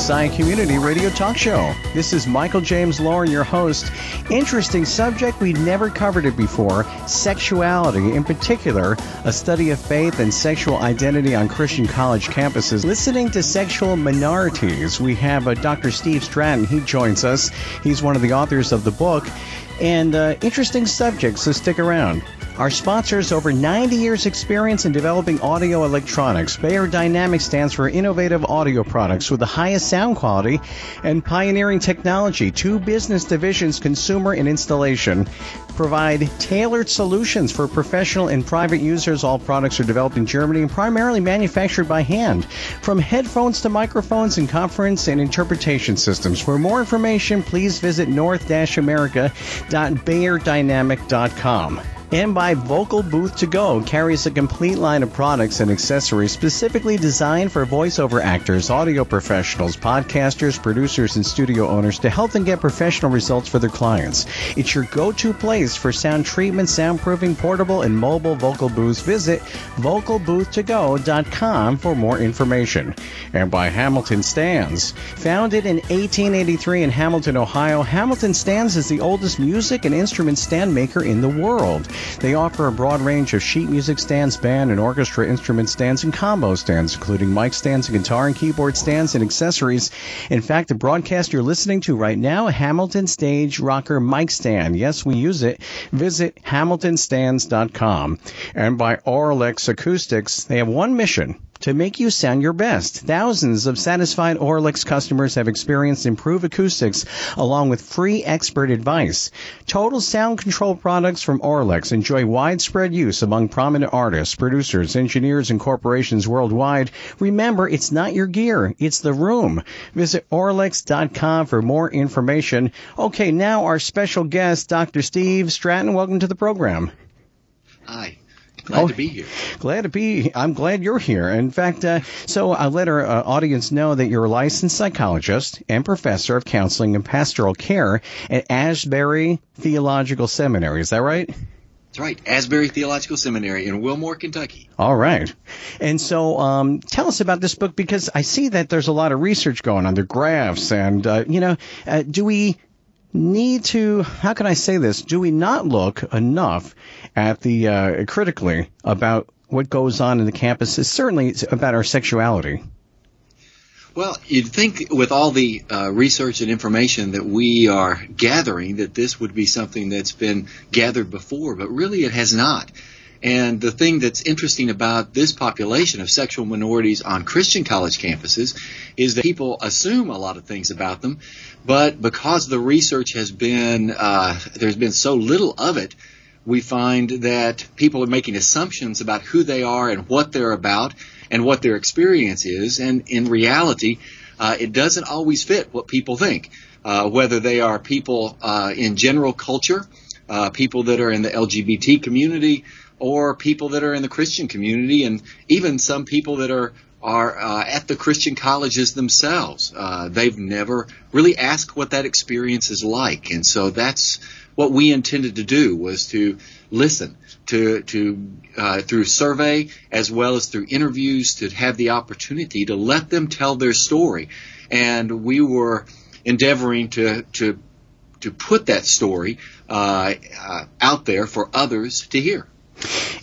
Messiah Community Radio Talk Show. This is Michael James Lauren, your host. Interesting subject, we've never covered it before sexuality, in particular, a study of faith and sexual identity on Christian college campuses. Listening to sexual minorities, we have uh, Dr. Steve Stratton. He joins us. He's one of the authors of the book. And uh, interesting subjects, so stick around. Our sponsors over 90 years experience in developing audio electronics. Beyerdynamic stands for innovative audio products with the highest sound quality and pioneering technology. Two business divisions, consumer and installation, provide tailored solutions for professional and private users. All products are developed in Germany and primarily manufactured by hand. From headphones to microphones and conference and interpretation systems. For more information, please visit north-america.beyerdynamic.com and by Vocal Booth to Go carries a complete line of products and accessories specifically designed for voiceover actors, audio professionals, podcasters, producers, and studio owners to help them get professional results for their clients. It's your go-to place for sound treatment, soundproofing, portable, and mobile vocal booths. Visit vocalbooth2go.com for more information. And by Hamilton Stands. Founded in 1883 in Hamilton, Ohio, Hamilton Stands is the oldest music and instrument stand maker in the world. They offer a broad range of sheet music stands, band and orchestra instrument stands, and combo stands, including mic stands, and guitar and keyboard stands, and accessories. In fact, the broadcast you're listening to right now, Hamilton Stage Rocker mic stand. Yes, we use it. Visit hamiltonstands.com. And by Auralex Acoustics, they have one mission to make you sound your best. Thousands of satisfied Auralex customers have experienced improved acoustics along with free expert advice. Total sound control products from Enjoy widespread use among prominent artists, producers, engineers, and corporations worldwide. Remember, it's not your gear, it's the room. Visit Auralex.com for more information. Okay, now our special guest, Dr. Steve Stratton. Welcome to the program. Hi. Glad oh, to be here. Glad to be. I'm glad you're here. In fact, uh, so I'll let our uh, audience know that you're a licensed psychologist and professor of counseling and pastoral care at Ashbury Theological Seminary. Is that right? That's right, Asbury Theological Seminary in Wilmore, Kentucky. All right. And so um, tell us about this book because I see that there's a lot of research going on, the graphs, and, uh, you know, uh, do we need to, how can I say this? Do we not look enough at the, uh, critically about what goes on in the campuses, certainly about our sexuality? Well, you'd think with all the uh, research and information that we are gathering that this would be something that's been gathered before, but really it has not. And the thing that's interesting about this population of sexual minorities on Christian college campuses is that people assume a lot of things about them, but because the research has been, uh, there's been so little of it, we find that people are making assumptions about who they are and what they're about and what their experience is. And in reality, uh, it doesn't always fit what people think. Uh, whether they are people uh, in general culture, uh, people that are in the LGBT community, or people that are in the Christian community, and even some people that are are uh, at the Christian colleges themselves. Uh, they've never really asked what that experience is like, and so that's what we intended to do was to listen to to uh, through survey as well as through interviews to have the opportunity to let them tell their story, and we were endeavoring to to to put that story uh, uh, out there for others to hear.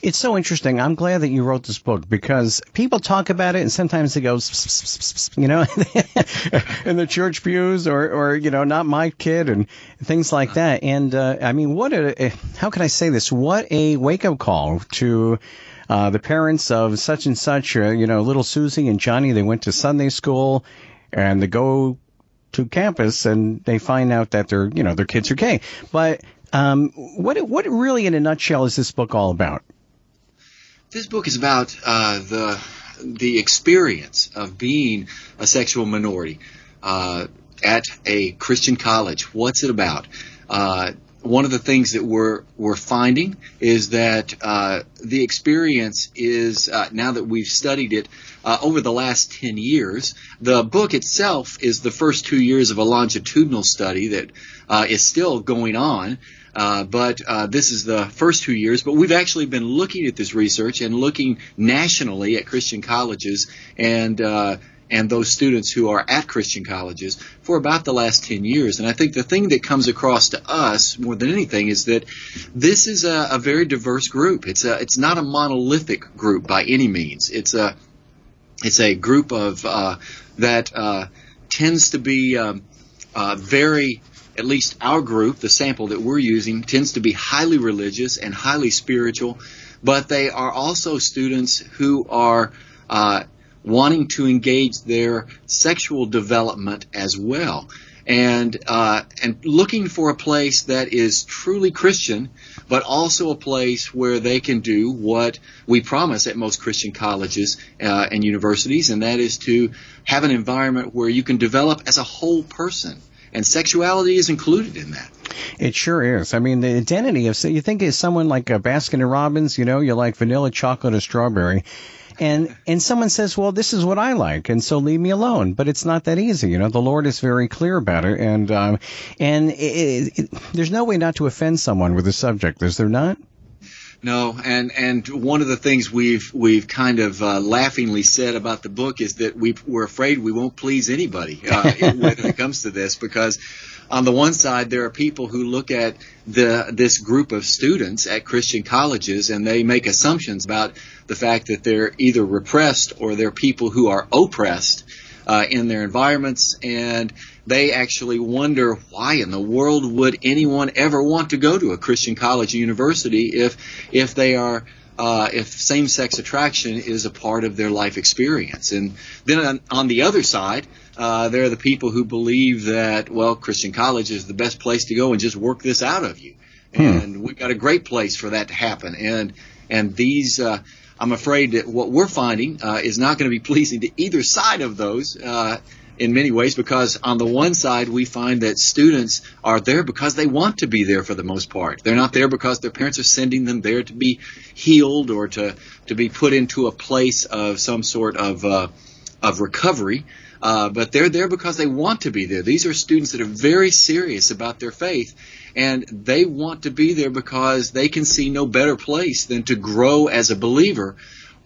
It's so interesting. I'm glad that you wrote this book because people talk about it and sometimes it goes, you know, in the church pews or, or, you know, not my kid and things like that. And, uh, I mean, what a, how can I say this? What a wake up call to, uh, the parents of such and such, uh, you know, little Susie and Johnny, they went to Sunday school and they go to campus and they find out that their, you know, their kids are gay. But um, what what really, in a nutshell, is this book all about? This book is about uh, the the experience of being a sexual minority uh, at a Christian college. What's it about? Uh, one of the things that we're we're finding is that uh, the experience is uh, now that we've studied it uh, over the last ten years. The book itself is the first two years of a longitudinal study that uh, is still going on. Uh, but uh, this is the first two years. But we've actually been looking at this research and looking nationally at Christian colleges and and those students who are at Christian colleges for about the last 10 years. And I think the thing that comes across to us more than anything is that this is a, a very diverse group. It's a, it's not a monolithic group by any means. It's a, it's a group of, uh, that, uh, tends to be, um, uh, very, at least our group, the sample that we're using, tends to be highly religious and highly spiritual, but they are also students who are, uh, wanting to engage their sexual development as well. And uh, and looking for a place that is truly Christian, but also a place where they can do what we promise at most Christian colleges uh, and universities, and that is to have an environment where you can develop as a whole person, and sexuality is included in that. It sure is. I mean, the identity of so you think of someone like a Baskin and Robbins, you know, you like vanilla, chocolate, or strawberry and and someone says, "Well, this is what I like, and so leave me alone." But it's not that easy, you know. The Lord is very clear about it, and um, and it, it, there's no way not to offend someone with the subject, is there not? No, and and one of the things we've we've kind of uh, laughingly said about the book is that we we're afraid we won't please anybody uh, when it comes to this because on the one side, there are people who look at the this group of students at Christian colleges and they make assumptions about the fact that they're either repressed or they're people who are oppressed uh, in their environments, and they actually wonder why in the world would anyone ever want to go to a Christian college or university if if they are uh, if same-sex attraction is a part of their life experience. And then on, on the other side, uh, there are the people who believe that, well, Christian college is the best place to go and just work this out of you. Hmm. And we've got a great place for that to happen. And, and these, uh, I'm afraid that what we're finding, uh, is not going to be pleasing to either side of those, uh, in many ways because on the one side we find that students are there because they want to be there for the most part. They're not there because their parents are sending them there to be healed or to to be put into a place of some sort of uh, of recovery. Uh, but they're there because they want to be there. These are students that are very serious about their faith, and they want to be there because they can see no better place than to grow as a believer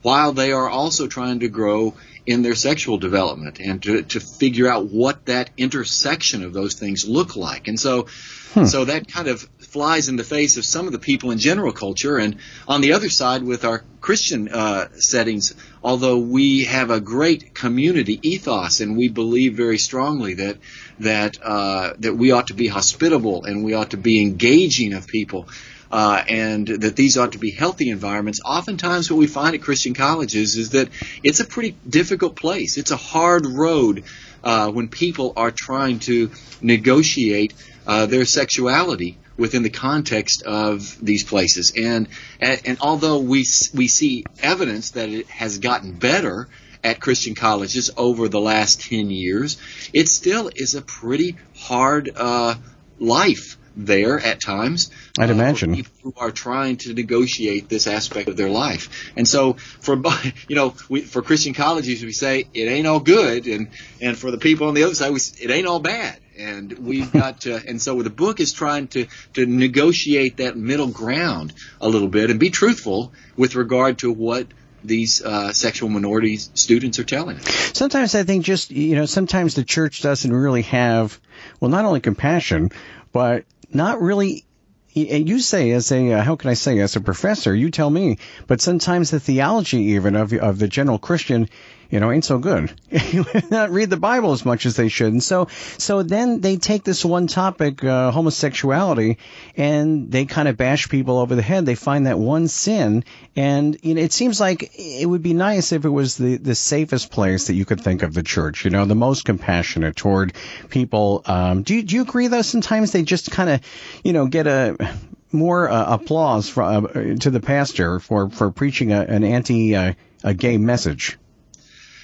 while they are also trying to grow in their sexual development and to, to figure out what that intersection of those things look like. And so, hmm. so that kind of flies in the face of some of the people in general culture. And on the other side, with our Christian uh, settings, although we have a great community ethos and we believe very strongly that that uh, that we ought to be hospitable and we ought to be engaging of people uh, and that these ought to be healthy environments. Oftentimes, what we find at Christian colleges is that it's a pretty difficult place. It's a hard road uh, when people are trying to negotiate uh, their sexuality within the context of these places. And, and although we we see evidence that it has gotten better at Christian colleges over the last 10 years, it still is a pretty hard uh, life there at times. I'd uh, imagine people who are trying to negotiate this aspect of their life. And so, for you know, we, for Christian colleges, we say it ain't all good, and and for the people on the other side, we, it ain't all bad. And we've got to, and so the book is trying to to negotiate that middle ground a little bit and be truthful with regard to what these uh, sexual minority students are telling us. Sometimes I think just you know sometimes the church doesn't really have well not only compassion but not really you say as a uh, how can I say as a professor, you tell me, but sometimes the theology even of of the general Christian you know, ain't so good. not read the Bible as much as they should. And so, so then they take this one topic, uh, homosexuality, and they kind of bash people over the head. They find that one sin, and you know, it seems like it would be nice if it was the the safest place that you could think of the church. You know, the most compassionate toward people. Um, do you, do you agree though? Sometimes they just kind of, you know, get a more uh, applause for, uh, to the pastor for for preaching a, an anti uh, a gay message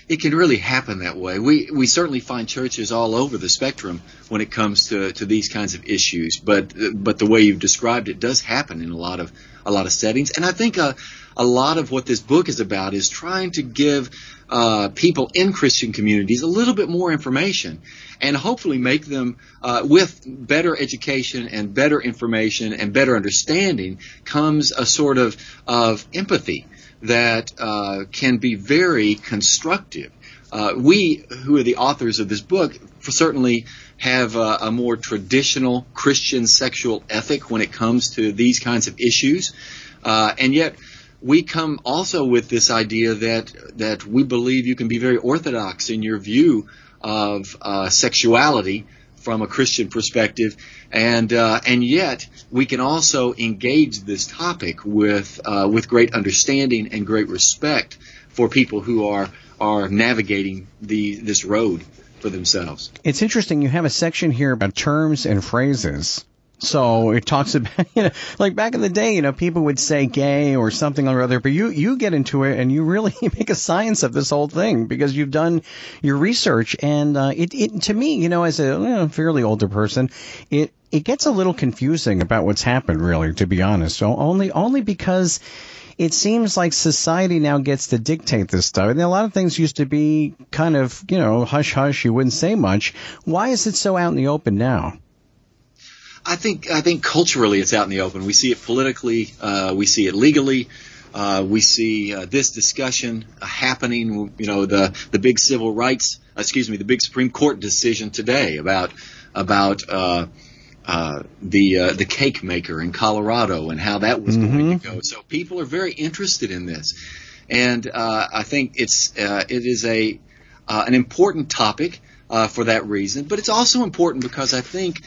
it can really happen that way. We we certainly find churches all over the spectrum when it comes to, to these kinds of issues. But but the way you've described it does happen in a lot of a lot of settings. And I think a a lot of what this book is about is trying to give uh, people in Christian communities a little bit more information and hopefully make them uh, with better education and better information and better understanding comes a sort of of empathy that uh, can be very constructive. Uh, we, who are the authors of this book, certainly have a, a, more traditional Christian sexual ethic when it comes to these kinds of issues, uh, and yet we come also with this idea that that we believe you can be very orthodox in your view of uh, sexuality from a Christian perspective, and uh, and yet we can also engage this topic with uh, with great understanding and great respect for people who are are navigating the this road for themselves. It's interesting. You have a section here about terms and phrases. So it talks about, you know, like back in the day, you know, people would say gay or something or other, but you, you get into it and you really make a science of this whole thing because you've done your research. And, uh, it, it, to me, you know, as a you know, fairly older person, it, it gets a little confusing about what's happened, really, to be honest. So only, only because, it seems like society now gets to dictate this stuff. And a lot of things used to be kind of, you know, hush hush, you wouldn't say much. Why is it so out in the open now? I think I think culturally it's out in the open. We see it politically, uh, we see it legally. Uh, we see uh, this discussion happening. You know, the the big civil rights, excuse me, the big Supreme Court decision today about about uh, uh, the uh, the cake maker in Colorado and how that was mm-hmm. going to go. So people are very interested in this, and uh, I think it's uh, it is a uh, an important topic for that reason. But it's also important because I think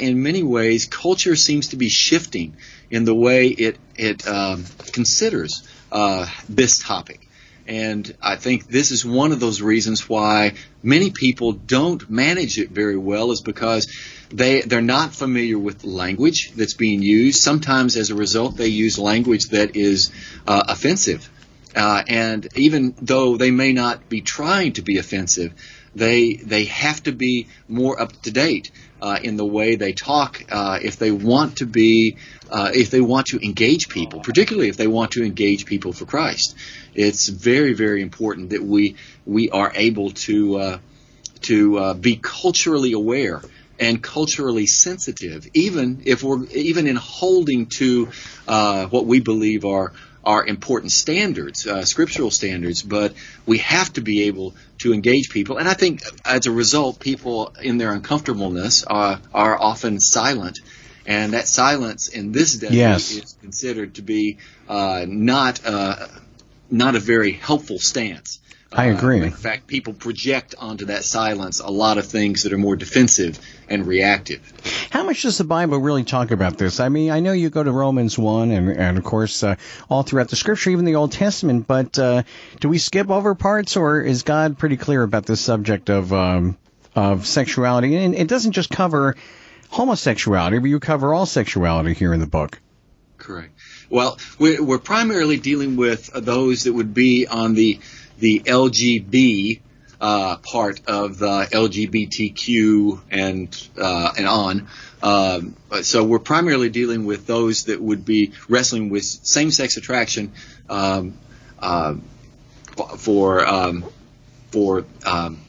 in many ways culture seems to be shifting in the way it it um, considers this topic. And I think this is one of those reasons why many people don't manage it very well is because they they're not familiar with language that's being used. Sometimes, as a result, they use language that is uh, offensive, uh, and even though they may not be trying to be offensive, they they have to be more up to date uh, in the way they talk uh, if they want to be uh, if they want to engage people, particularly if they want to engage people for Christ. It's very very important that we we are able to uh, to uh, be culturally aware and culturally sensitive, even if we're even in holding to uh, what we believe are are important standards, uh, scriptural standards, but we have to be able to engage people. And I think as a result, people in their uncomfortableness are, are often silent. And that silence in this day yes. is considered to be uh, not uh, not a very helpful stance. I agree. Uh, in fact, people project onto that silence a lot of things that are more defensive and reactive. How much does the Bible really talk about this? I mean, I know you go to Romans 1 and, and of course, uh, all throughout the scripture, even the Old Testament, but uh, do we skip over parts or is God pretty clear about this subject of, um, of sexuality? And it doesn't just cover homosexuality, but you cover all sexuality here in the book. Correct. Well, we're, we're primarily dealing with those that would be on the the LGB uh, part of the LGBTQ and uh, and on. Um, so we're primarily dealing with those that would be wrestling with same-sex attraction um, uh, for um, for um,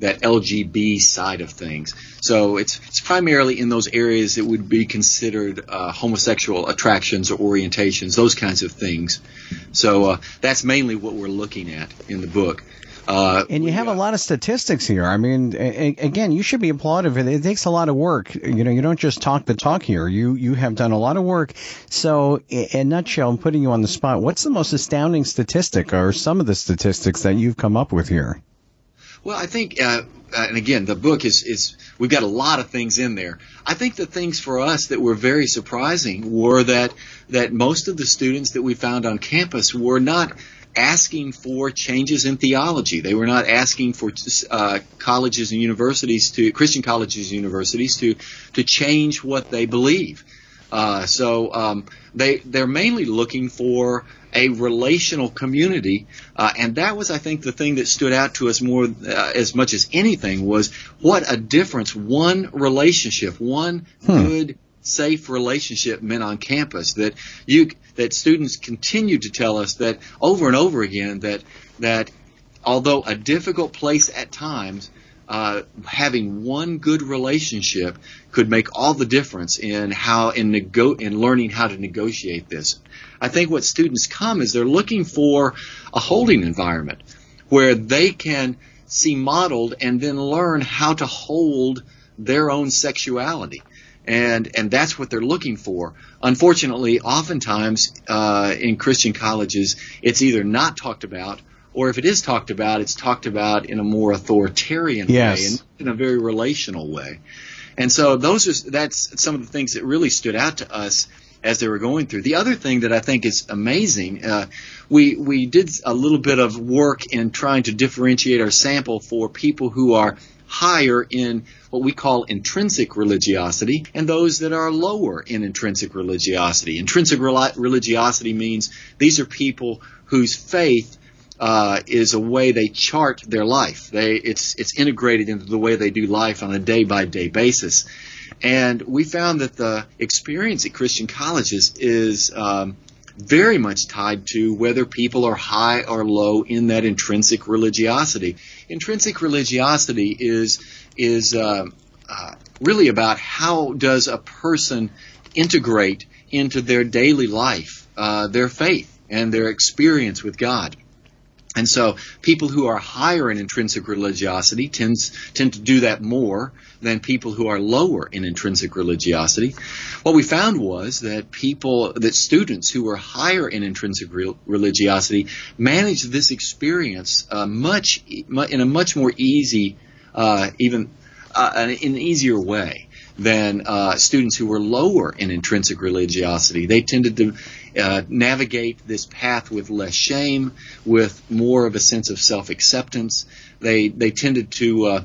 that LGB side of things. So it's it's primarily in those areas that would be considered uh, homosexual attractions or orientations, those kinds of things. So uh, that's mainly what we're looking at in the book. Uh, and you have a lot of statistics here. I mean, a- again, you should be applauded. For it. It takes a lot of work. You know, you don't just talk the talk here. You you have done a lot of work. So, in a nutshell, I'm putting you on the spot. What's the most astounding statistic, or some of the statistics that you've come up with here? Well, I think, uh, uh, and again, the book is, is, we've got a lot of things in there. I think the things for us that were very surprising were that, that most of the students that we found on campus were not asking for changes in theology. They were not asking for uh, colleges and universities to, Christian colleges and universities to, to change what they believe. Uh, so um, they they're mainly looking for a relational community, uh, and that was, I think, the thing that stood out to us more uh, as much as anything was what a difference one relationship, one hmm. good, safe relationship meant on campus. That you that students continued to tell us that over and over again that that although a difficult place at times, uh, having one good relationship could make all the difference in how in nego- in learning how to negotiate this. I think what students come is they're looking for a holding environment where they can see modeled and then learn how to hold their own sexuality. And, and that's what they're looking for. Unfortunately, oftentimes uh, in Christian colleges, it's either not talked about or if it is talked about, it's talked about in a more authoritarian yes. way and in a very relational way. And so those are that's some of the things that really stood out to us as they were going through. The other thing that I think is amazing, uh, we we did a little bit of work in trying to differentiate our sample for people who are higher in what we call intrinsic religiosity and those that are lower in intrinsic religiosity. Intrinsic religiosity means these are people whose faith uh, is a way they chart their life. They it's it's integrated into the way they do life on a day by day basis. And we found that the experience at Christian colleges is um, very much tied to whether people are high or low in that intrinsic religiosity. Intrinsic religiosity is is uh, uh, really about how does a person integrate into their daily life uh, their faith and their experience with God. And so people who are higher in intrinsic religiosity tends, tend to do that more than people who are lower in intrinsic religiosity. What we found was that people, that students who were higher in intrinsic religiosity managed this experience uh, much, in a much more easy, uh, even uh, in an easier way than uh, students who were lower in intrinsic religiosity. They tended to uh, navigate this path with less shame, with more of a sense of self-acceptance. They they tended to uh,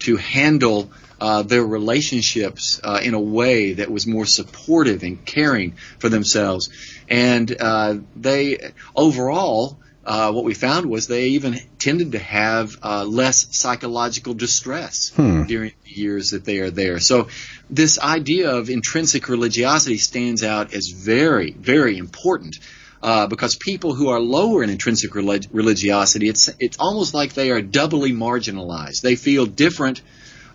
to handle uh, their relationships uh, in a way that was more supportive and caring for themselves, and uh, they overall uh, what we found was they even tended to have uh, less psychological distress hmm. during the years that they are there. So this idea of intrinsic religiosity stands out as very, very important. Uh, because people who are lower in intrinsic relig- religiosity, it's it's almost like they are doubly marginalized. They feel different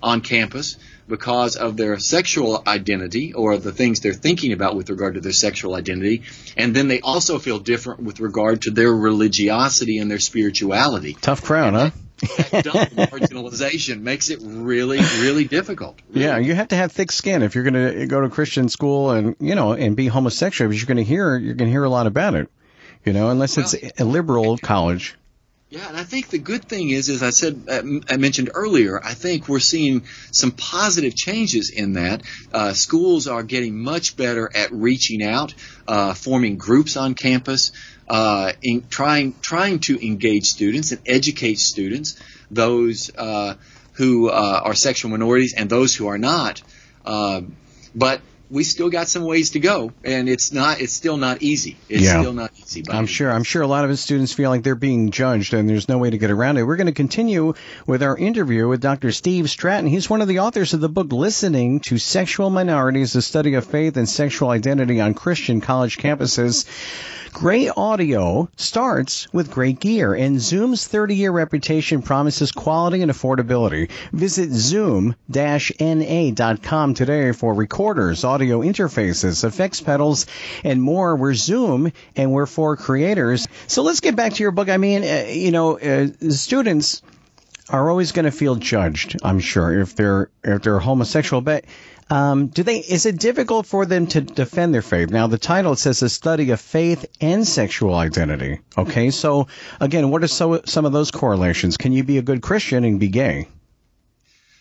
on campus because of their sexual identity or the things they're thinking about with regard to their sexual identity. And then they also feel different with regard to their religiosity and their spirituality. Tough crowd, huh? that marginalization makes it really, really difficult. Really. Yeah, you have to have thick skin if you're going to go to Christian school and you know and be homosexual. Because you're going to hear you're going to hear a lot about it. You know, unless well, it's a liberal college. Yeah, and I think the good thing is, as I said, uh, I mentioned earlier, I think we're seeing some positive changes in that. Uh, schools are getting much better at reaching out, uh, forming groups on campus, uh, in trying trying to engage students and educate students, those uh, who uh, are sexual minorities and those who are not. but we still got some ways to go, and it's not. It's still not easy. It's yeah. still not easy. I'm sure. I'm sure a lot of his students feel like they're being judged, and there's no way to get around it. We're going to continue with our interview with Dr. Steve Stratton. He's one of the authors of the book "Listening to Sexual Minorities: A Study of Faith and Sexual Identity on Christian College Campuses." Great audio starts with great gear, and Zoom's 30-year reputation promises quality and affordability. Visit zoom-na.com today for recorders, audio interfaces, effects pedals, and more. We're Zoom, and we're for creators. So let's get back to your book. I mean, uh, you know, uh, students are always going to feel judged. I'm sure if they're if they're homosexual, but um, do they? Is it difficult for them to defend their faith? Now, the title says a study of faith and sexual identity. Okay, so again, what are so, some of those correlations? Can you be a good Christian and be gay?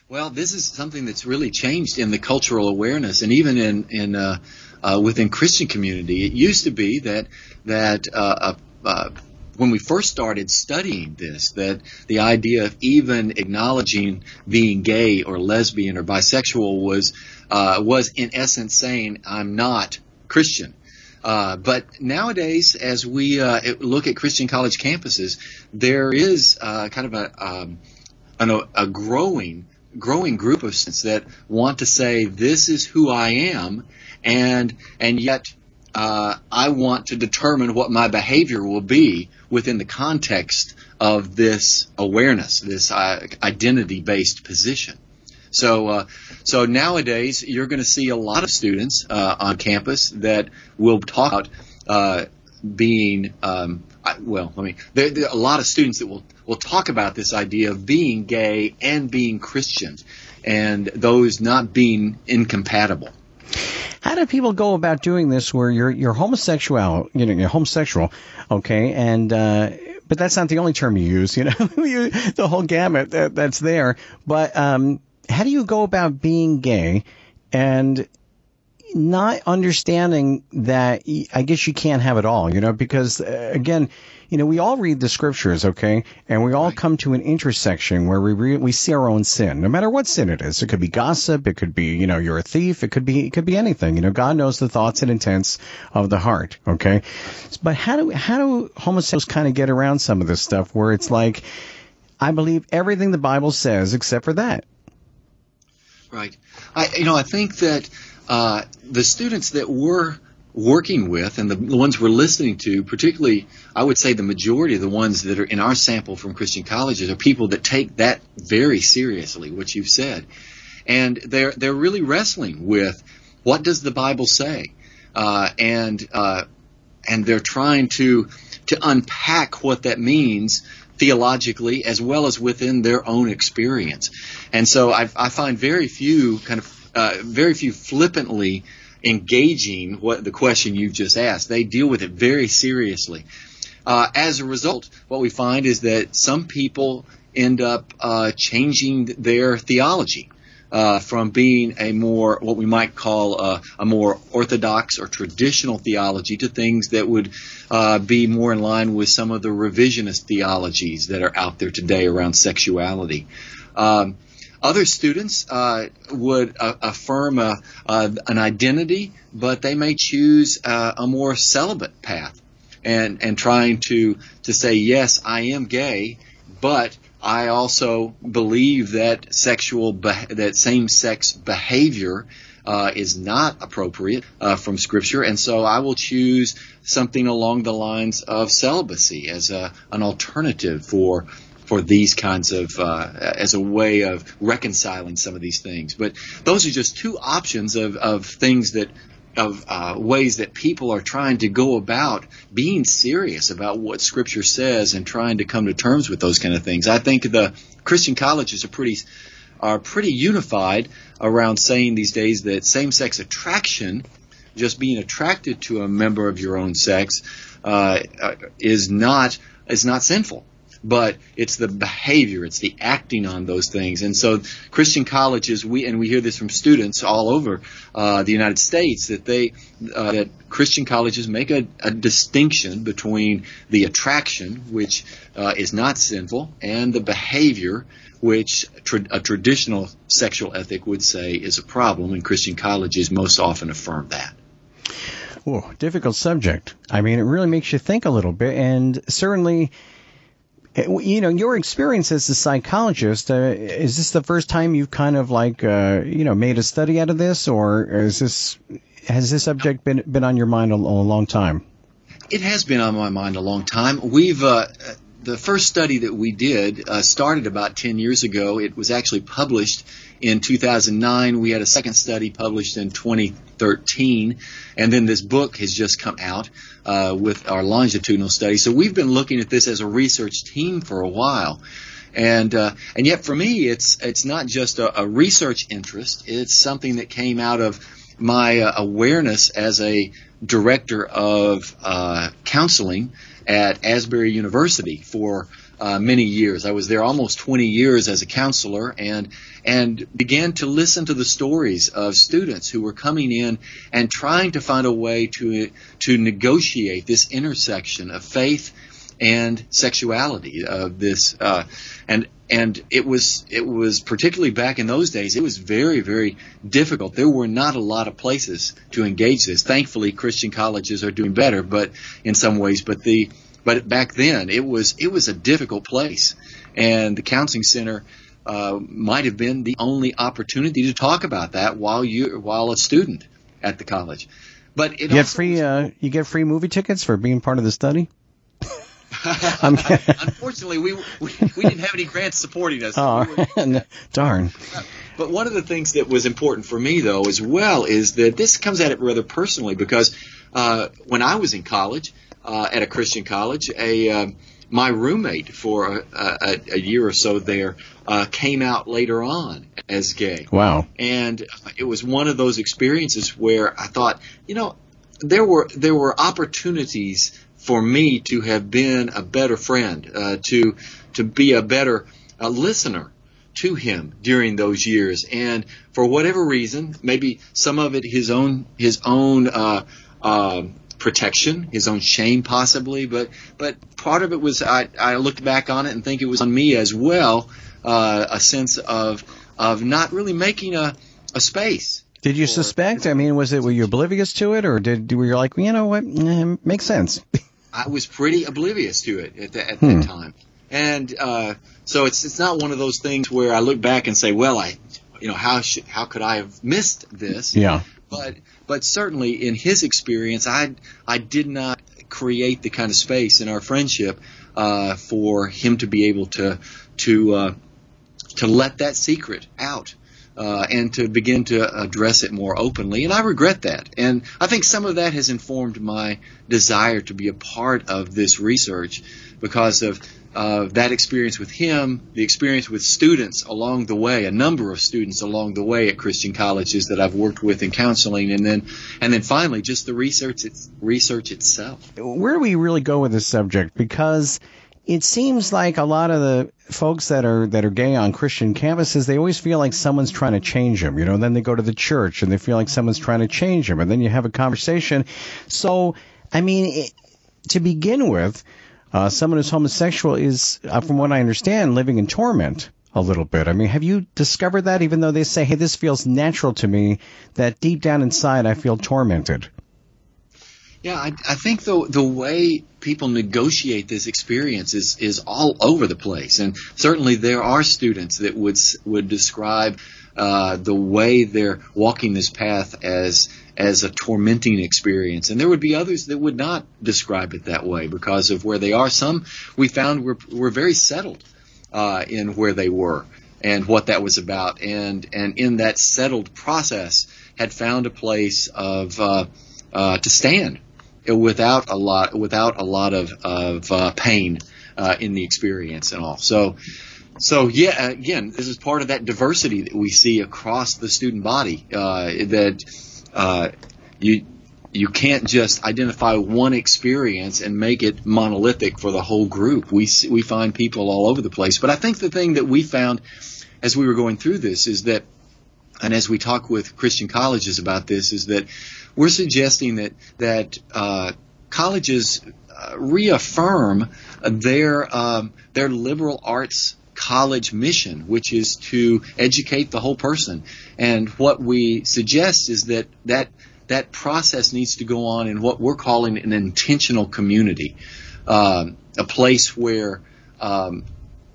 Well, this is something that's really changed in the cultural awareness, and even in in uh, uh, within Christian community. It used to be that that uh, uh when we first started studying this, that the idea of even acknowledging being gay or lesbian or bisexual was uh, was in essence saying I'm not Christian. Uh, but nowadays, as we uh, look at Christian college campuses, there is uh, kind of a, um, an, a growing growing group of students that want to say this is who I am, and and yet uh, I want to determine what my behavior will be within the context of this awareness, this uh, identity-based position. So, uh, so nowadays you're going to see a lot of students uh, on campus that will talk about uh, being um, I, well, I mean, there, there, are a lot of students that will will talk about this idea of being gay and being Christian, and those not being incompatible. How do people go about doing this where you're you're homosexual, you know, you're homosexual, okay, and uh, but that's not the only term you use, you know, the whole gamut that, that's there. But um, how do you go about being gay and not understanding that I guess you can't have it all, you know, because uh, again, you know, we all read the scriptures, okay, and we all come to an intersection where we re- we see our own sin, no matter what sin it is. It could be gossip, it could be, you know, you're a thief, it could be it could be anything. You know, God knows the thoughts and intents of the heart, okay. But how do how do homosexuals kind of get around some of this stuff where it's like, I believe everything the Bible says except for that. Right. I you know I think that uh, the students that we're working with and the, the, ones we're listening to, particularly, I would say the majority of the ones that are in our sample from Christian colleges are people that take that very seriously, what you've said. And they're, they're really wrestling with what does the Bible say? Uh, and, uh, and they're trying to, to unpack what that means theologically as well as within their own experience. And so I, I find very few kind of uh, very few flippantly engaging what the question you've just asked. They deal with it very seriously. Uh, as a result, what we find is that some people end up uh, changing their theology. Uh, from being a more what we might call a, a, more orthodox or traditional theology to things that would uh, be more in line with some of the revisionist theologies that are out there today around sexuality. Um, other students uh, would uh, affirm a, uh, an identity, but they may choose uh, a more celibate path, and and trying to to say yes, I am gay, but I also believe that sexual that same sex behavior uh, is not appropriate uh, from Scripture, and so I will choose something along the lines of celibacy as a, an alternative for for these kinds of uh, as a way of reconciling some of these things. But those are just two options of, of things that of uh, ways that people are trying to go about being serious about what Scripture says and trying to come to terms with those kind of things. I think the Christian colleges are pretty are pretty unified around saying these days that same-sex attraction, just being attracted to a member of your own sex, uh, is not is not sinful but it's the behavior, it's the acting on those things. And so Christian colleges, we and we hear this from students all over uh, the United States that they uh, that Christian colleges make a, a, distinction between the attraction, which uh, is not sinful, and the behavior, which tra- a traditional sexual ethic would say is a problem, and Christian colleges most often affirm that. Oh, difficult subject. I mean, it really makes you think a little bit, and certainly you know, your experience as a psychologist, uh, is this the first time you've kind of like, uh, you know, made a study out of this, or is this has this subject been been on your mind a, a long time? It has been on my mind a long time. We've uh, the first study that we did uh, started about 10 years ago. It was actually published in 2009. We had a second study published in 2013, and then this book has just come out uh, with our longitudinal study. So we've been looking at this as a research team for a while. And uh, and yet for me, it's it's not just a, a, research interest. It's something that came out of my uh, awareness as a director of uh, counseling at Asbury University for uh, many years. I was there almost 20 years as a counselor and and began to listen to the stories of students who were coming in and trying to find a way to to negotiate this intersection of faith and sexuality of this uh, and and it was it was particularly back in those days it was very very difficult there were not a lot of places to engage this thankfully christian colleges are doing better but in some ways but the but back then, it was it was a difficult place, and the counseling center uh, might have been the only opportunity to talk about that while you while a student at the college. But it you get free uh, you get free movie tickets for being part of the study. Unfortunately, we, we, we didn't have any grants supporting us. Oh, we were, darn. But one of the things that was important for me, though, as well, is that this comes at it rather personally because uh, when I was in college, uh, at a Christian college, a uh, my roommate for a, a, a, year or so there uh, came out later on as gay. Wow! And it was one of those experiences where I thought, you know, there were there were opportunities for me to have been a better friend, uh, to to be a better uh, listener to him during those years. And for whatever reason, maybe some of it his own his own uh, uh, protection, his own shame possibly, but but part of it was I, I looked back on it and think it was on me as well, uh, a sense of of not really making a a space. Did you suspect? I mean, was it were you oblivious to it, or did were you like, you know what, eh, makes sense? I was pretty oblivious to it at, the, at hmm. that time. And uh, so it's it's not one of those things where I look back and say, well, I, you know, how should, how could I have missed this? Yeah. But but certainly in his experience, I I did not create the kind of space in our friendship uh, for him to be able to to uh, to let that secret out. Uh, and to begin to address it more openly. And I regret that. And I think some of that has informed my desire to be a part of this research because of uh, that experience with him, the experience with students along the way, a number of students along the way at Christian colleges that I've worked with in counseling, and then and then finally just the research it's, research itself. Where do we really go with this subject? Because it seems like a lot of the folks that are that are gay on Christian campuses, they always feel like someone's trying to change them. You know, then they go to the church and they feel like someone's trying to change them, and then you have a conversation. So, I mean, it, to begin with uh, someone who's homosexual is, uh, from what I understand, living in torment a little bit. I mean, have you discovered that even though they say, hey, this feels natural to me, that deep down inside I feel tormented? Yeah, I, I think the the way people negotiate this experience is is all over the place, and certainly there are students that would would describe uh, the way they're walking this path as as a tormenting experience. And there would be others that would not describe it that way because of where they are. Some we found were, were very settled uh, in where they were and what that was about. And, and in that settled process had found a place of, uh, uh, to stand without a lot, without a lot of, of uh, pain uh, in the experience and all. So, so yeah, again, this is part of that diversity that we see across the student body. Uh, that uh, you you can't just identify one experience and make it monolithic for the whole group. We we find people all over the place. But I think the thing that we found as we were going through this is that, and as we talk with Christian colleges about this, is that we're suggesting that that uh, colleges uh, reaffirm their um, their liberal arts college mission, which is to educate the whole person. And what we suggest is that that that process needs to go on in what we're calling an intentional community, um, a place where um,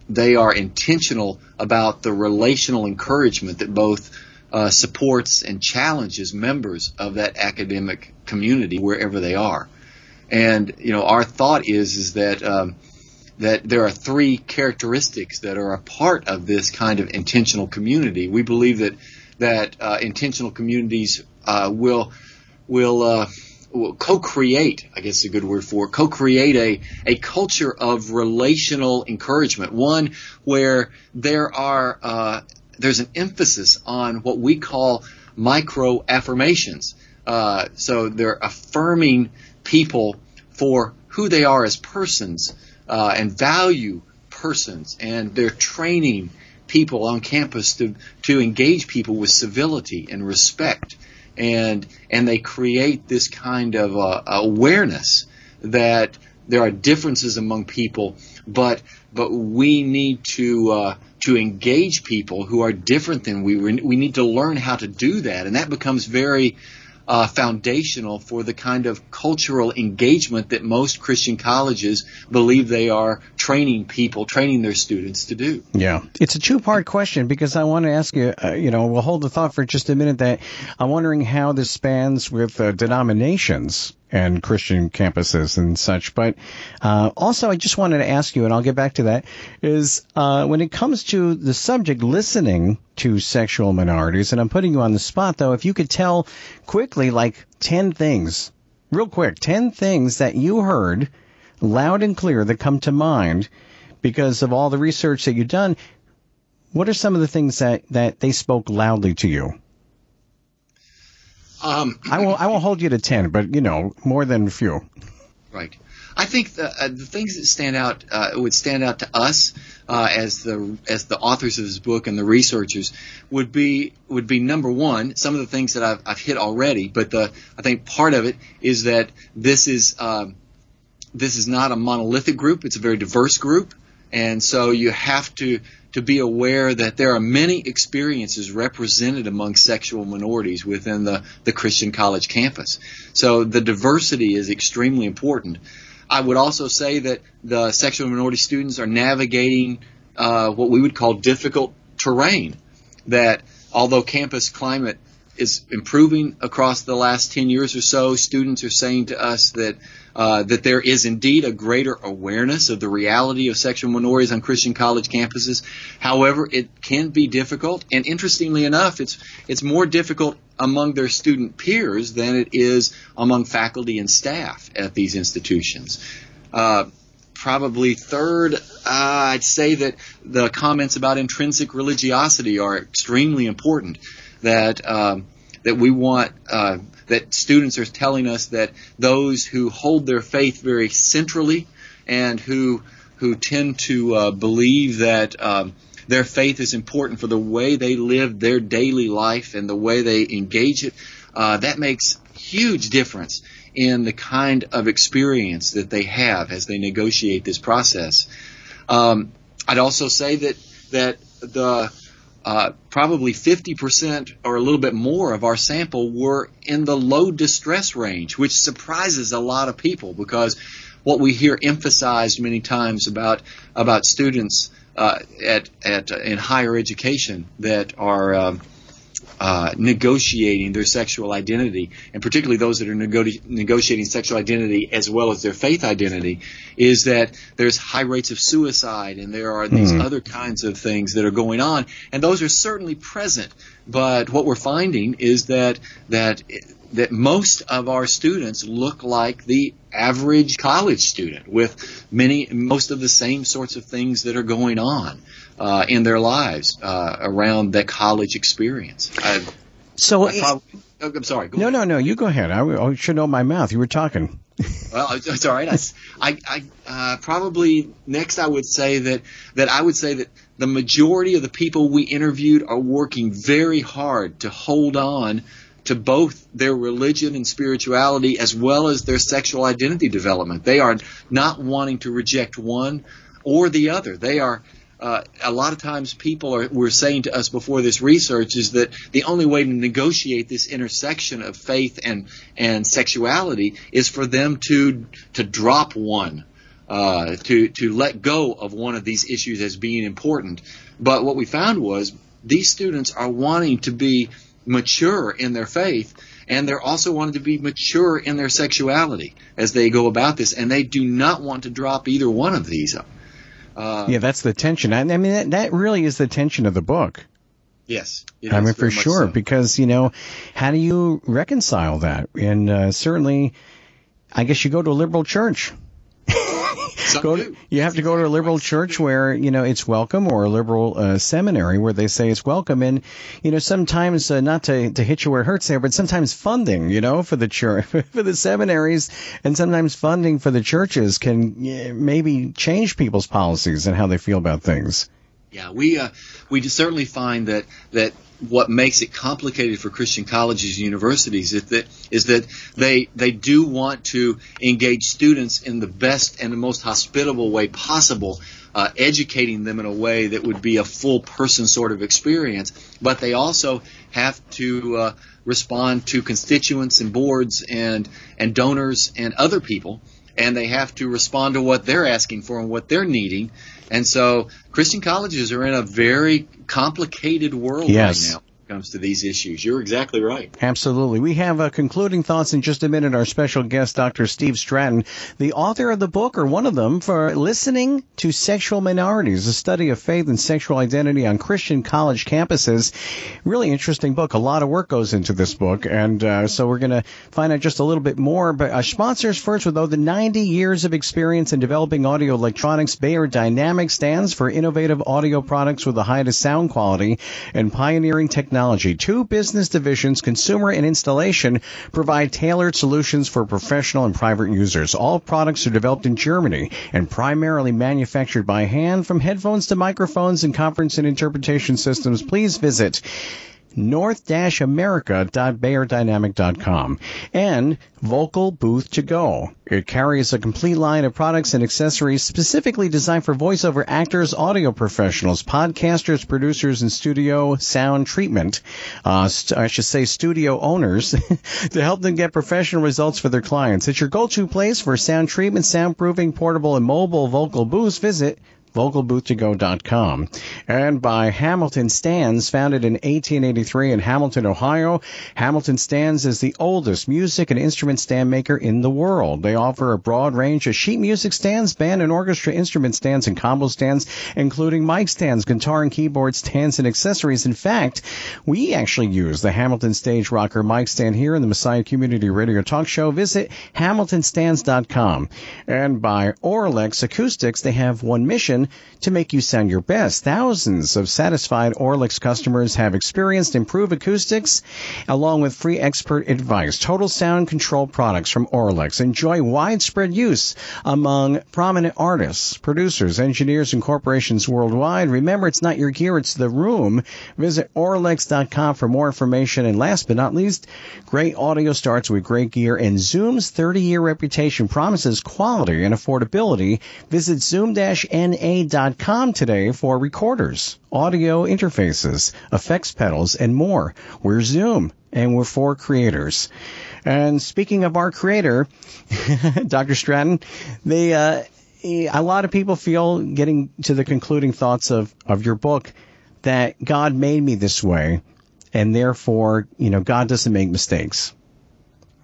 they are intentional about the relational encouragement that both uh, supports and challenges members of that academic community wherever they are. And you know, our thought is is that um, that there are three characteristics that are a part of this kind of intentional community. We believe that that uh, intentional communities uh, will will, uh, will co-create. I guess a good word for it, co-create a a culture of relational encouragement. One where there are uh, there's an emphasis on what we call micro affirmations. Uh, so they're affirming people for who they are as persons uh, and value persons, and they're training people on campus to to engage people with civility and respect, and and they create this kind of uh, awareness that there are differences among people, but but we need to uh, to engage people who are different than we. We need to learn how to do that, and that becomes very uh, foundational for the kind of cultural engagement that most Christian colleges believe they are training people, training their students to do. Yeah, it's a two-part question because I want to ask you. Uh, you know, we'll hold the thought for just a minute. That I'm wondering how this spans with uh, denominations and Christian campuses and such. But uh, also, I just wanted to ask you, and I'll get back to that, is uh, when it comes to the subject listening to sexual minorities, and I'm putting you on the spot, though, if you could tell quickly, like 10 things real quick, 10 things that you heard loud and clear that come to mind because of all the research that you've done. What are some of the things that, that they spoke loudly to you? Um, I will I won't hold you to 10, but you know, more than a few. Right. I think the, uh, the things that stand out uh, would stand out to us uh, as the as the authors of this book and the researchers would be would be number one some of the things that I've, I've hit already, but the I think part of it is that this is um, this is not a monolithic group; it's a very diverse group, and so you have to to be aware that there are many experiences represented among sexual minorities within the, the Christian college campus. So the diversity is extremely important. I would also say that the sexual minority students are navigating uh, what we would call difficult terrain. That although campus climate is improving across the last 10 years or so, students are saying to us that uh, that there is indeed a greater awareness of the reality of sexual minorities on Christian college campuses. However, it can be difficult, and interestingly enough, it's it's more difficult among their student peers than it is among faculty and staff at these institutions. Uh, probably third, uh, I'd say that the comments about intrinsic religiosity are extremely important. That um, that we want uh, that students are telling us that those who hold their faith very centrally and who who tend to uh, believe that um, their faith is important for the way they live their daily life and the way they engage it. Uh, that makes huge difference in the kind of experience that they have as they negotiate this process. Um, I'd also say that that the uh, probably 50% or a little bit more of our sample were in the low distress range, which surprises a lot of people because what we hear emphasized many times about about students uh, at at in higher education that are um, uh, negotiating their sexual identity, and particularly those that are nego- negotiating sexual identity as well as their faith identity, is that there's high rates of suicide and there are these mm. other kinds of things that are going on, and those are certainly present. But what we're finding is that that that most of our students look like the average college student with many most of the same sorts of things that are going on uh, in their lives uh, around that college experience. I, so I prob- oh, I'm sorry. no, ahead. no, no. You go ahead. I, I should know my mouth. You were talking. well, it's all right. I, I, uh, probably next I would say that that I would say that the majority of the people we interviewed are working very hard to hold on to both their religion and spirituality as well as their sexual identity development. They are not wanting to reject one or the other. They are uh, a lot of times people are were saying to us before this research is that the only way to negotiate this intersection of faith and and sexuality is for them to to drop one uh, to to let go of one of these issues as being important. But what we found was these students are wanting to be mature in their faith and they're also wanting to be mature in their sexuality as they go about this and they do not want to drop either one of these uh, yeah, that's the tension. I, I mean, that, that, really is the tension of the book. Yes, I mean for sure, so. because you know, how do you reconcile that? And uh, certainly, I guess you go to a liberal church go to, you have to go to a liberal church where you know it's welcome, or a liberal uh, seminary where they say it's welcome. And you know sometimes uh, not to to hit you where it hurts there, but sometimes funding, you know, for the church for the seminaries, and sometimes funding for the churches can maybe change people's policies and how they feel about things. Yeah, we uh, we certainly find that that what makes it complicated for Christian colleges and universities is that, is that they they do want to engage students in the best and the most hospitable way possible, uh, educating them in a way that would be a full person sort of experience. But they also have to uh, respond to constituents and boards and and donors and other people, and they have to respond to what they're asking for and what they're needing. And so Christian colleges are in a very complicated world yes. right now. Comes to these issues. You're exactly right. Absolutely. We have uh, concluding thoughts in just a minute. Our special guest, Dr. Steve Stratton, the author of the book, or one of them, for Listening to Sexual Minorities, a study of faith and sexual identity on Christian college campuses. Really interesting book. A lot of work goes into this book, and uh, so we're going to find out just a little bit more. But our sponsors first, with over 90 years of experience in developing audio electronics, Beyerdynamic stands for innovative audio products with the highest sound quality and pioneering technology. Two business divisions, consumer and installation, provide tailored solutions for professional and private users. All products are developed in Germany and primarily manufactured by hand from headphones to microphones and conference and interpretation systems. Please visit north-america.beyerdynamic.com and Vocal Booth to Go. It carries a complete line of products and accessories specifically designed for voiceover actors, audio professionals, podcasters, producers, and studio sound treatment. Uh, st- I should say studio owners to help them get professional results for their clients. It's your go-to place for sound treatment, soundproofing, portable, and mobile vocal booths. Visit vocalbooth2go.com. And by Hamilton Stands, founded in 1883 in Hamilton, Ohio. Hamilton Stands is the oldest music and instrument stand maker in the world. They offer a broad range of sheet music stands, band and orchestra instrument stands, and combo stands, including mic stands, guitar and keyboard stands, and accessories. In fact, we actually use the Hamilton Stage Rocker mic stand here in the Messiah Community Radio Talk Show. Visit hamiltonstands.com. And by Auralex Acoustics, they have one mission to make you sound your best. Thousands of satisfied Auralex customers have experienced improved acoustics along with free expert advice. Total sound control products from Auralex enjoy widespread use among prominent artists, producers, engineers, and corporations worldwide. Remember, it's not your gear, it's the room. Visit Auralex.com for more information. And last but not least, great audio starts with great gear and Zoom's 30 year reputation promises quality and affordability. Visit zoom-na.com today for recorders, audio interfaces, effects pedals, and more. We're Zoom and we're for creators. And speaking of our creator, Dr. Stratton, uh, a lot of people feel getting to the concluding thoughts of, of your book that God made me this way and therefore, you know, God doesn't make mistakes.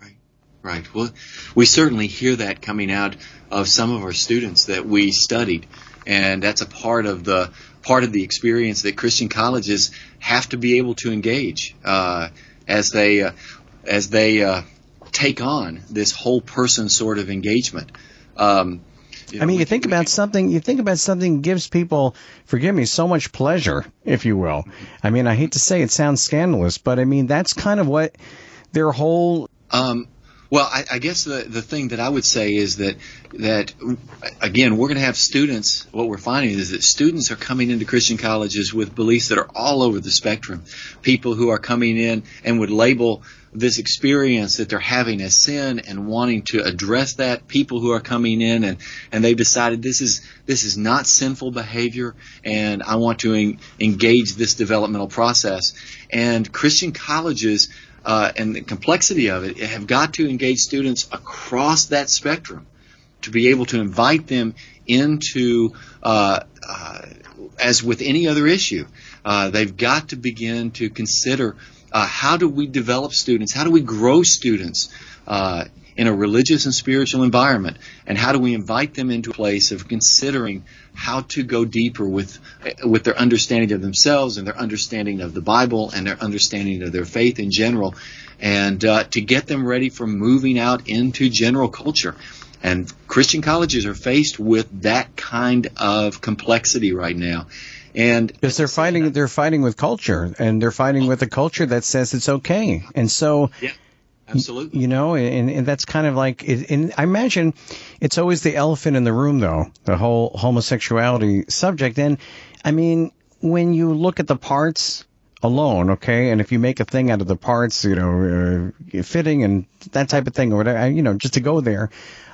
Right. Right. Well, we certainly hear that coming out of some of our students that we studied, and that's a part of the part of the experience that Christian colleges have to be able to engage uh, as they uh, as they uh, take on this whole person sort of engagement. Um, you know, I mean, you think about something. You think about something gives people, forgive me, so much pleasure, if you will. I mean, I hate to say it sounds scandalous, but I mean that's kind of what their whole. Um, well, I, I guess the the thing that I would say is that that again we're going to have students. What we're finding is that students are coming into Christian colleges with beliefs that are all over the spectrum. People who are coming in and would label this experience that they're having as sin and wanting to address that people who are coming in and and they've decided this is this is not sinful behavior and I want to en- engage this developmental process and Christian colleges uh, and the complexity of it have got to engage students across that spectrum to be able to invite them into uh, uh, as with any other issue uh, they've got to begin to consider uh, how do we develop students? How do we grow students uh, in a religious and spiritual environment? And how do we invite them into a place of considering how to go deeper with with their understanding of themselves and their understanding of the Bible and their understanding of their faith in general, and uh, to get them ready for moving out into general culture. And Christian colleges are faced with that kind of complexity right now. And because they're fighting, they're fighting with culture, and they're fighting with a culture that says it's okay. And so, yeah. Absolutely. You know, and, and that's kind of like, and I imagine it's always the elephant in the room, though, the whole homosexuality subject. And I mean, when you look at the parts alone, okay, and if you make a thing out of the parts, you know, uh, fitting and that type of thing, or whatever, you know, just to go there,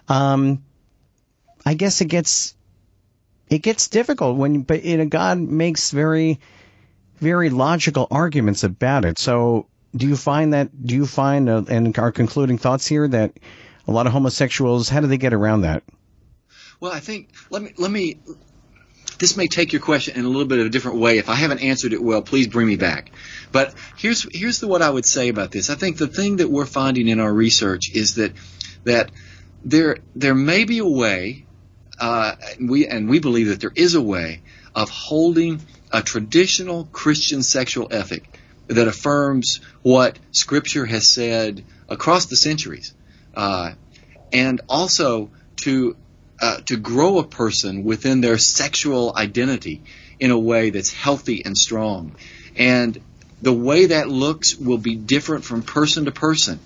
um, I guess it gets it gets difficult when, but you know, God makes very, very logical arguments about it. So, do you find that? Do you find, uh, and our concluding thoughts here, that a lot of homosexuals, how do they get around that? Well, I think let me let me this may take your question in a little bit of a different way. If I haven't answered it well, please bring me back. But here's here's the, what I would say about this. I think the thing that we're finding in our research is that that there there may be a way, uh, we and we believe that there is a way of holding a traditional Christian sexual ethic that affirms what Scripture has said across the centuries, uh, and also to uh, to grow a person within their sexual identity in a way that's healthy and strong. And the way that looks will be different from person to person.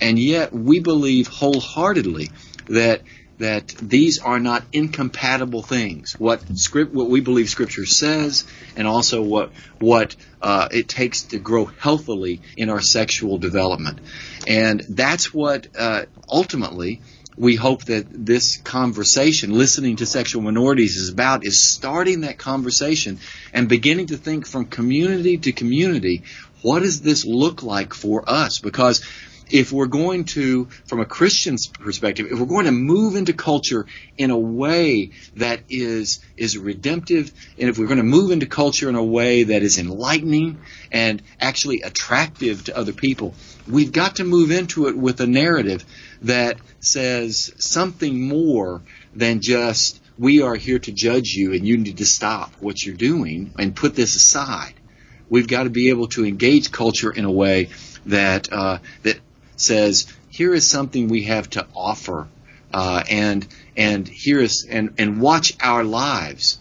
And yet we believe wholeheartedly that that these are not incompatible things. What script, what we believe Scripture says, and also what what uh, it takes to grow healthily in our sexual development, and that's what uh, ultimately we hope that this conversation, listening to sexual minorities, is about is starting that conversation and beginning to think from community to community, what does this look like for us? Because if we're going to, from a Christian perspective, if we're going to move into culture in a way that is is redemptive, and if we're going to move into culture in a way that is enlightening and actually attractive to other people, we've got to move into it with a narrative that says something more than just we are here to judge you and you need to stop what you're doing and put this aside. We've got to be able to engage culture in a way that uh, that says, here is something we have to offer, uh, and and here is and and watch our lives,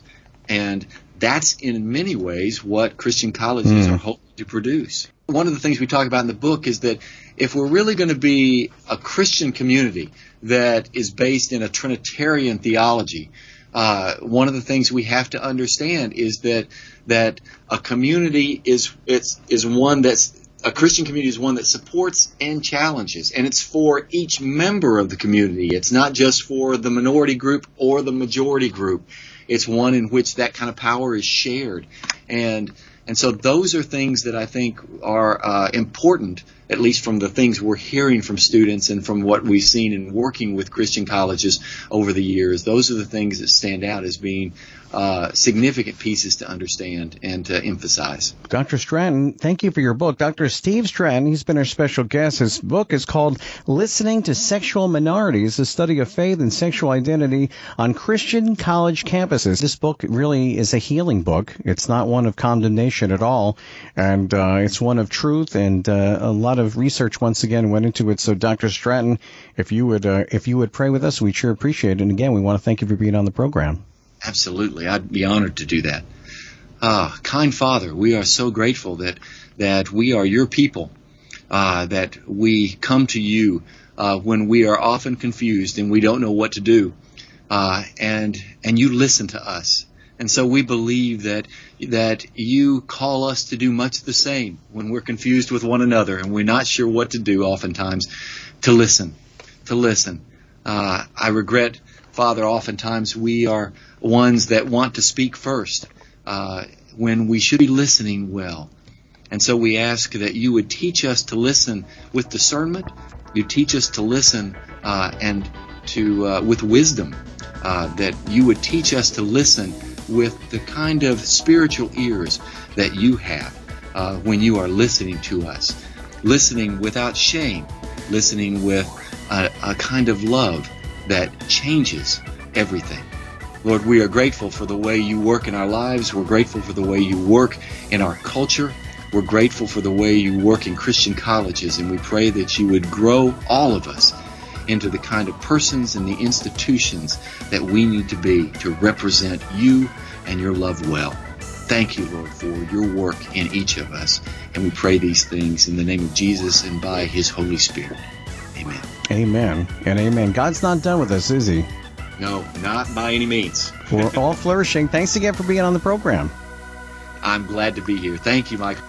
and that's in many ways what Christian colleges mm. are hoping to produce. One of the things we talk about in the book is that if we're really going to be a Christian community that is based in a Trinitarian theology, uh, one of the things we have to understand is that that a community is it's is one that's a Christian community is one that supports and challenges, and it's for each member of the community. It's not just for the minority group or the majority group. It's one in which that kind of power is shared, and and so those are things that I think are uh, important, at least from the things we're hearing from students and from what we've seen in working with Christian colleges over the years. Those are the things that stand out as being uh, significant pieces to understand and to emphasize. Dr. Stratton, thank you for your book. Dr. Steve Stratton, he's been our special guest. His book is called Listening to Sexual Minorities, a study of faith and sexual identity on Christian college campuses. This book really is a healing book. It's not one of condemnation at all, and uh, it's one of truth, and uh, a lot of research once again went into it. So, Dr. Stratton, if you would uh, if you would pray with us, we'd sure appreciate it. And again, we want to thank you for being on the program. Absolutely. I'd be honored to do that. Ah, kind Father, we are so grateful that, that we are your people, uh, that we come to you uh, when we are often confused and we don't know what to do. Uh, and, and you listen to us. And so we believe that, that you call us to do much the same when we're confused with one another and we're not sure what to do oftentimes, to listen, to listen. Uh, I regret, Father, oftentimes we are ones that want to speak first uh, when we should be listening well. And so we ask that you would teach us to listen with discernment. You teach us to listen uh, and to uh, with wisdom. Uh, that you would teach us to listen with the kind of spiritual ears that you have uh, when you are listening to us, listening without shame, listening with a, a kind of love that changes everything. Lord, we are grateful for the way you work in our lives. We're grateful for the way you work in our culture. We're grateful for the way you work in Christian colleges, and we pray that you would grow all of us into the kind of persons and the institutions that we need to be to represent you and your love well. Thank you, Lord, for your work in each of us. And we pray these things in the name of Jesus and by his Holy Spirit. Amen. Amen. And amen. God's not done with us, is he? No, not by any means. We're all flourishing. Thanks again for being on the program. I'm glad to be here. Thank you, Michael.